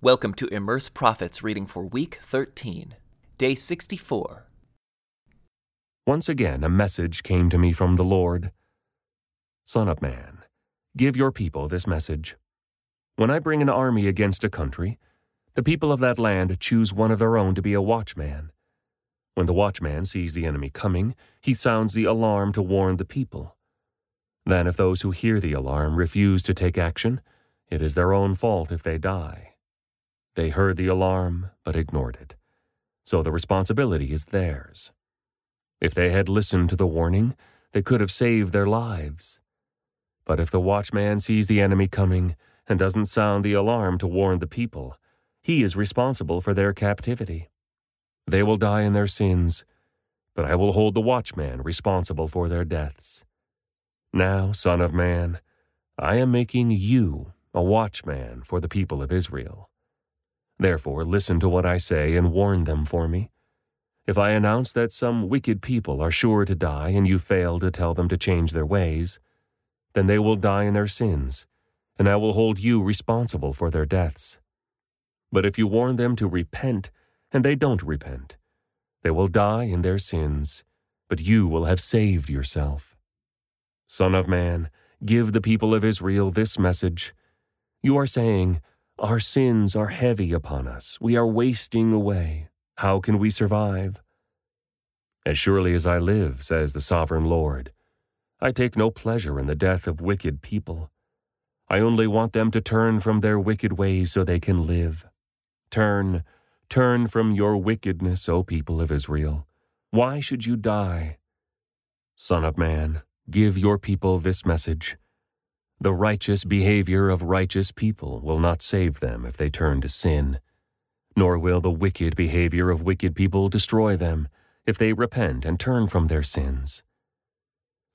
Welcome to Immerse Prophets reading for week 13, day 64. Once again, a message came to me from the Lord Son of man, give your people this message. When I bring an army against a country, the people of that land choose one of their own to be a watchman. When the watchman sees the enemy coming, he sounds the alarm to warn the people. Then, if those who hear the alarm refuse to take action, it is their own fault if they die. They heard the alarm, but ignored it. So the responsibility is theirs. If they had listened to the warning, they could have saved their lives. But if the watchman sees the enemy coming and doesn't sound the alarm to warn the people, he is responsible for their captivity. They will die in their sins, but I will hold the watchman responsible for their deaths. Now, Son of Man, I am making you a watchman for the people of Israel. Therefore, listen to what I say and warn them for me. If I announce that some wicked people are sure to die and you fail to tell them to change their ways, then they will die in their sins, and I will hold you responsible for their deaths. But if you warn them to repent, and they don't repent, they will die in their sins, but you will have saved yourself. Son of man, give the people of Israel this message. You are saying, our sins are heavy upon us. We are wasting away. How can we survive? As surely as I live, says the sovereign Lord, I take no pleasure in the death of wicked people. I only want them to turn from their wicked ways so they can live. Turn, turn from your wickedness, O people of Israel. Why should you die? Son of man, give your people this message. The righteous behavior of righteous people will not save them if they turn to sin, nor will the wicked behavior of wicked people destroy them if they repent and turn from their sins.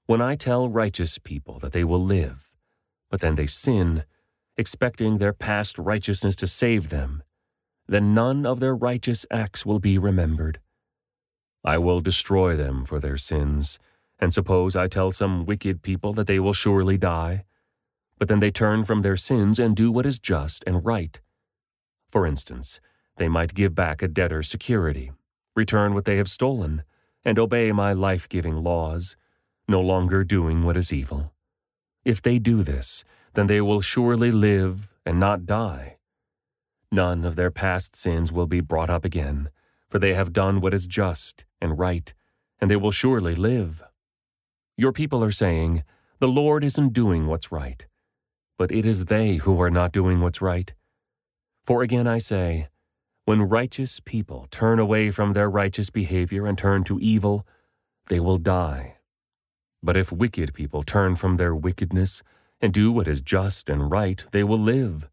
When I tell righteous people that they will live, but then they sin, expecting their past righteousness to save them, then none of their righteous acts will be remembered. I will destroy them for their sins, and suppose I tell some wicked people that they will surely die but then they turn from their sins and do what is just and right. For instance, they might give back a debtor security, return what they have stolen, and obey my life giving laws, no longer doing what is evil. If they do this, then they will surely live and not die. None of their past sins will be brought up again, for they have done what is just and right, and they will surely live. Your people are saying, The Lord isn't doing what's right but it is they who are not doing what's right. For again I say, when righteous people turn away from their righteous behavior and turn to evil, they will die. But if wicked people turn from their wickedness and do what is just and right, they will live.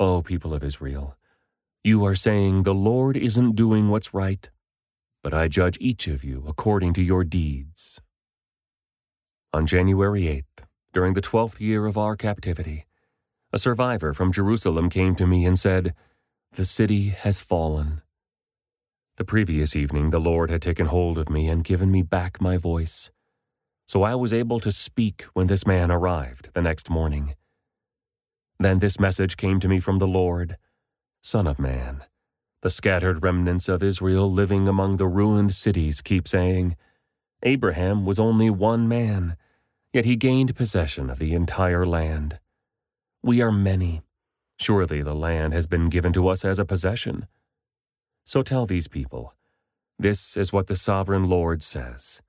O people of Israel, you are saying the Lord isn't doing what's right, but I judge each of you according to your deeds. On January 8th, during the twelfth year of our captivity, a survivor from Jerusalem came to me and said, The city has fallen. The previous evening, the Lord had taken hold of me and given me back my voice. So I was able to speak when this man arrived the next morning. Then this message came to me from the Lord Son of man, the scattered remnants of Israel living among the ruined cities keep saying, Abraham was only one man Yet he gained possession of the entire land. We are many. Surely the land has been given to us as a possession. So tell these people, this is what the sovereign Lord says.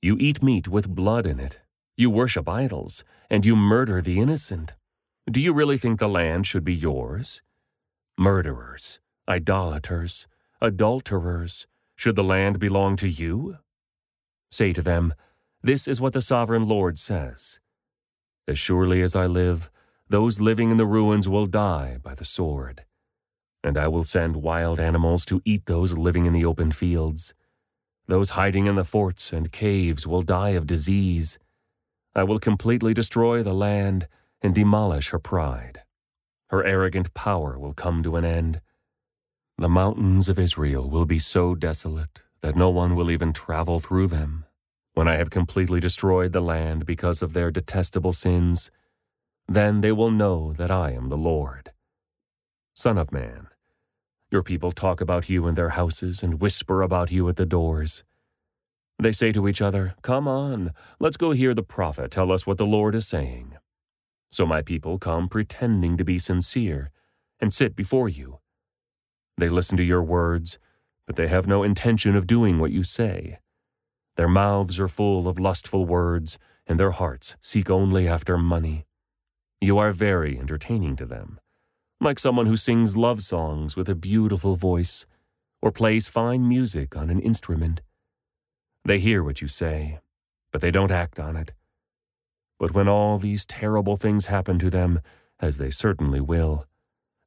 You eat meat with blood in it. You worship idols, and you murder the innocent. Do you really think the land should be yours? Murderers, idolaters, adulterers, should the land belong to you? Say to them, this is what the sovereign Lord says As surely as I live, those living in the ruins will die by the sword. And I will send wild animals to eat those living in the open fields. Those hiding in the forts and caves will die of disease. I will completely destroy the land and demolish her pride. Her arrogant power will come to an end. The mountains of Israel will be so desolate that no one will even travel through them. When I have completely destroyed the land because of their detestable sins, then they will know that I am the Lord. Son of man, your people talk about you in their houses and whisper about you at the doors. They say to each other, Come on, let's go hear the prophet tell us what the Lord is saying. So my people come pretending to be sincere and sit before you. They listen to your words, but they have no intention of doing what you say. Their mouths are full of lustful words, and their hearts seek only after money. You are very entertaining to them, like someone who sings love songs with a beautiful voice, or plays fine music on an instrument. They hear what you say, but they don't act on it. But when all these terrible things happen to them, as they certainly will,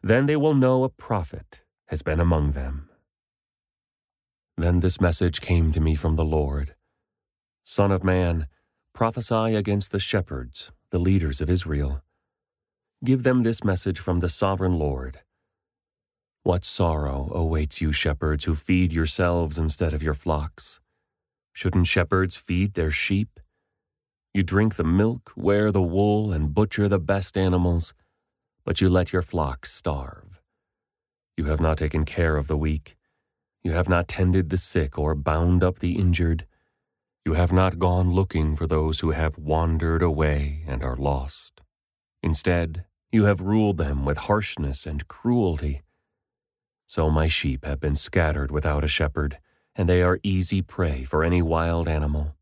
then they will know a prophet has been among them. Then this message came to me from the Lord Son of man, prophesy against the shepherds, the leaders of Israel. Give them this message from the sovereign Lord. What sorrow awaits you, shepherds, who feed yourselves instead of your flocks? Shouldn't shepherds feed their sheep? You drink the milk, wear the wool, and butcher the best animals, but you let your flocks starve. You have not taken care of the weak. You have not tended the sick or bound up the injured. You have not gone looking for those who have wandered away and are lost. Instead, you have ruled them with harshness and cruelty. So my sheep have been scattered without a shepherd and they are easy prey for any wild animal.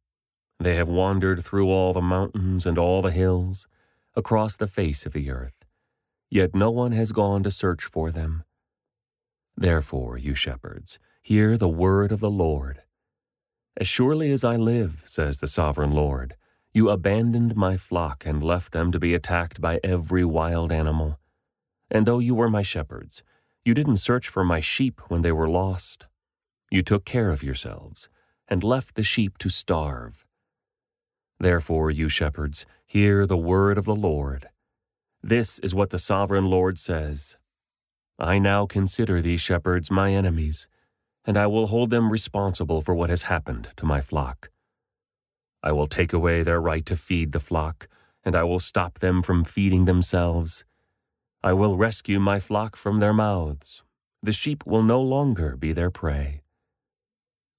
They have wandered through all the mountains and all the hills, across the face of the earth, yet no one has gone to search for them. Therefore, you shepherds, hear the word of the Lord. As surely as I live, says the sovereign Lord, you abandoned my flock and left them to be attacked by every wild animal. And though you were my shepherds, you didn't search for my sheep when they were lost. You took care of yourselves, and left the sheep to starve. Therefore, you shepherds, hear the word of the Lord. This is what the sovereign Lord says I now consider these shepherds my enemies, and I will hold them responsible for what has happened to my flock. I will take away their right to feed the flock, and I will stop them from feeding themselves. I will rescue my flock from their mouths. The sheep will no longer be their prey.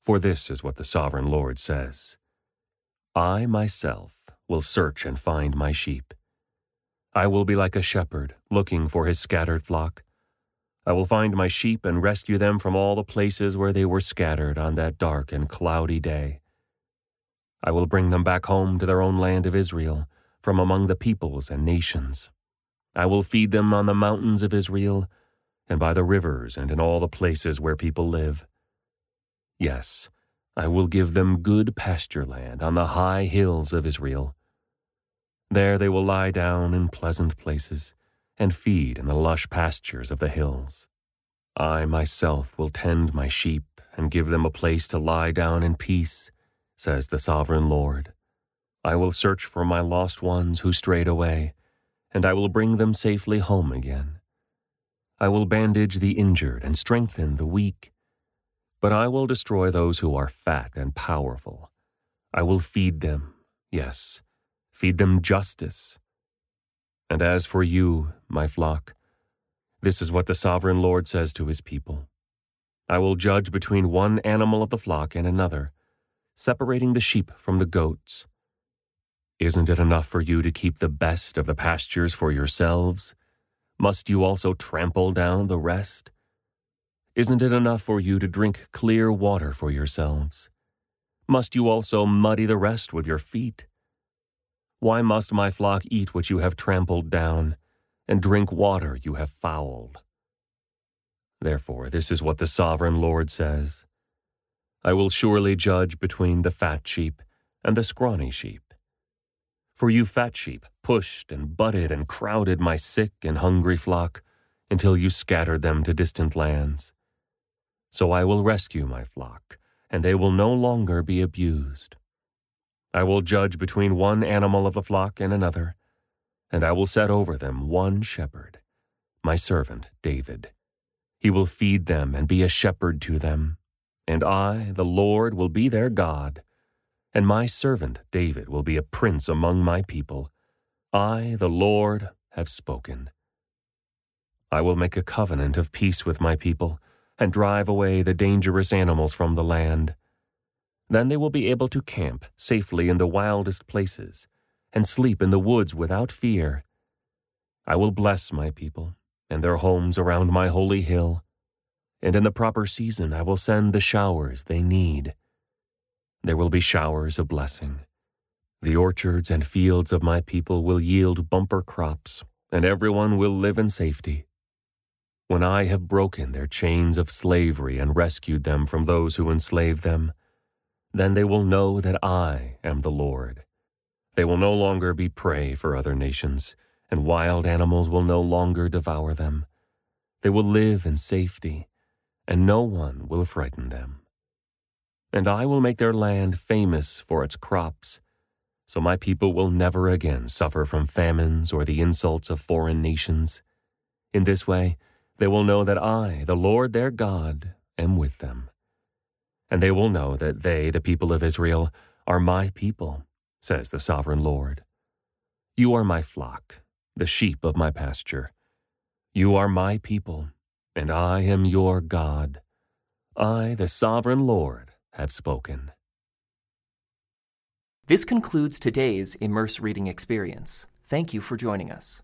For this is what the sovereign Lord says I myself will search and find my sheep. I will be like a shepherd looking for his scattered flock. I will find my sheep and rescue them from all the places where they were scattered on that dark and cloudy day. I will bring them back home to their own land of Israel, from among the peoples and nations. I will feed them on the mountains of Israel, and by the rivers and in all the places where people live. Yes, I will give them good pasture land on the high hills of Israel. There they will lie down in pleasant places and feed in the lush pastures of the hills. I myself will tend my sheep and give them a place to lie down in peace, says the sovereign Lord. I will search for my lost ones who strayed away, and I will bring them safely home again. I will bandage the injured and strengthen the weak but I will destroy those who are fat and powerful. I will feed them, yes, feed them justice. And as for you, my flock, this is what the sovereign Lord says to his people I will judge between one animal of the flock and another, separating the sheep from the goats. Isn't it enough for you to keep the best of the pastures for yourselves? Must you also trample down the rest? Isn't it enough for you to drink clear water for yourselves? Must you also muddy the rest with your feet? Why must my flock eat what you have trampled down, and drink water you have fouled? Therefore, this is what the sovereign Lord says I will surely judge between the fat sheep and the scrawny sheep. For you fat sheep pushed and butted and crowded my sick and hungry flock until you scattered them to distant lands. So I will rescue my flock, and they will no longer be abused. I will judge between one animal of the flock and another, and I will set over them one shepherd, my servant David. He will feed them and be a shepherd to them, and I, the Lord, will be their God, and my servant David will be a prince among my people. I, the Lord, have spoken. I will make a covenant of peace with my people and drive away the dangerous animals from the land. Then they will be able to camp safely in the wildest places and sleep in the woods without fear. I will bless my people and their homes around my holy hill, and in the proper season I will send the showers they need. There will be showers of blessing. The orchards and fields of my people will yield bumper crops, and everyone will live in safety. When I have broken their chains of slavery and rescued them from those who enslave them, then they will know that I am the Lord. They will no longer be prey for other nations, and wild animals will no longer devour them. They will live in safety, and no one will frighten them. And I will make their land famous for its crops, so my people will never again suffer from famines or the insults of foreign nations. In this way, they will know that I, the Lord their God, am with them. And they will know that they, the people of Israel, are my people, says the sovereign Lord. You are my flock, the sheep of my pasture. You are my people, and I am your God. I, the sovereign Lord, have spoken. This concludes today's Immerse Reading Experience. Thank you for joining us.